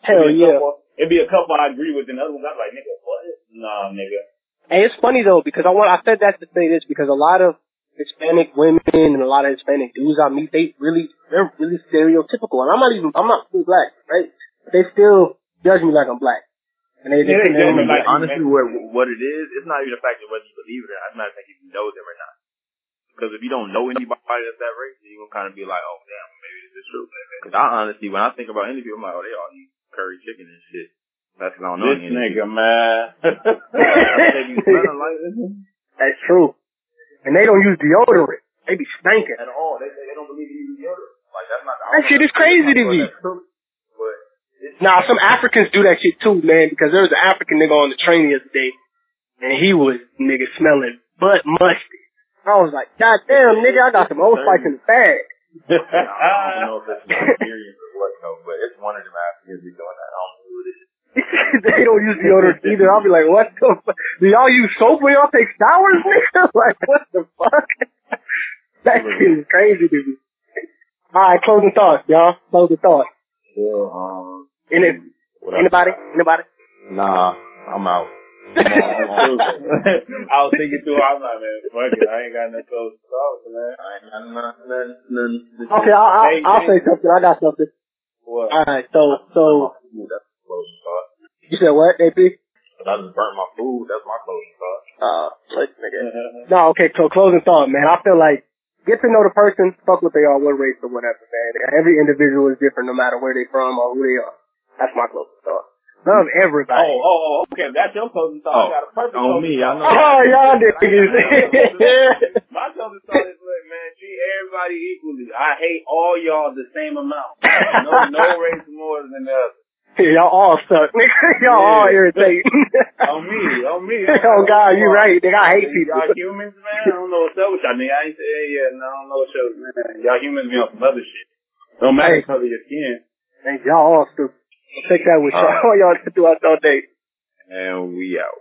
Hell It'd yeah. couple- It'd be a couple I agree with, and other ones I'm like, nigga, what? Nah, nigga. Hey, it's funny though because I want I said that to say this because a lot of Hispanic women and a lot of Hispanic dudes I meet, they really they're really stereotypical, and I'm not even I'm not full black, right? But they still judge me like I'm black, and they, Yeah, they, they they, judge me like- honestly, what what it is, it's not even the fact of whether you believe it or not. It's not the fact if you know them or not. Because if you don't know anybody that's that race, then you're gonna kind of be like, oh damn, maybe this is true. Because I honestly, when I think about any people, I'm like, oh, they all eat curry chicken and shit. That's because I don't know This any of nigga, man. They be smelling like this that's true, and they don't use deodorant. They be stinking. at all. They they don't believe you use deodorant. Like that's not. That shit is crazy to me. It's Nah, some Africans do that shit too, man. Because there was an African nigga on the train the other day, and he was nigga smelling butt musty. I was like, God damn, nigga, I got some old spice in the bag. I don't know if that's an experience or what, though, but it's one of them Africans be doing that. I don't know who it is. they don't use deodorant either. I'll be like, what the fuck? Do y'all use soap when y'all take showers, nigga? like, what the fuck? that shit is crazy to me. Alright, closing thoughts, y'all. Closing thoughts. Yeah, um, Any, anybody? Anybody? Nah, I'm out. I was thinking through, I'm like, man, fuck it, I ain't got no close thoughts, man. I ain't got none, none, none. Okay, I'll, I'll, Hey, I'll hey. say something. I got something. What? Alright, so, so, Ooh, that's a closing thought. you said what, AP? I just burnt my food. That's my closing thought. Uh, like, nigga. No, okay, so closing thought, man. I feel like get to know the person, fuck what they are, what race or whatever, man. Every individual is different no matter where they from or who they are. That's my closing thought. Love Oh, everybody. oh, oh, okay, that's your closing thought. I got a perfect on closing me, I know. Oh, y'all niggas. My closing thought is, look, man, treat everybody equally. I hate all y'all the same amount. No, no race more than the other. Y'all all suck. nigga. y'all all irritating. On me, on me. oh God, you right. Nigga, I hate people. Y'all humans, man. I don't know what's up with y'all, nigga. I ain't say yeah, no, I don't know what's up, man. Y'all humans be on some other shit. Don't matter Hey. the color of your skin. Hey, y'all all stupid. Take that with y'all. Y'all throughout all day. And we out.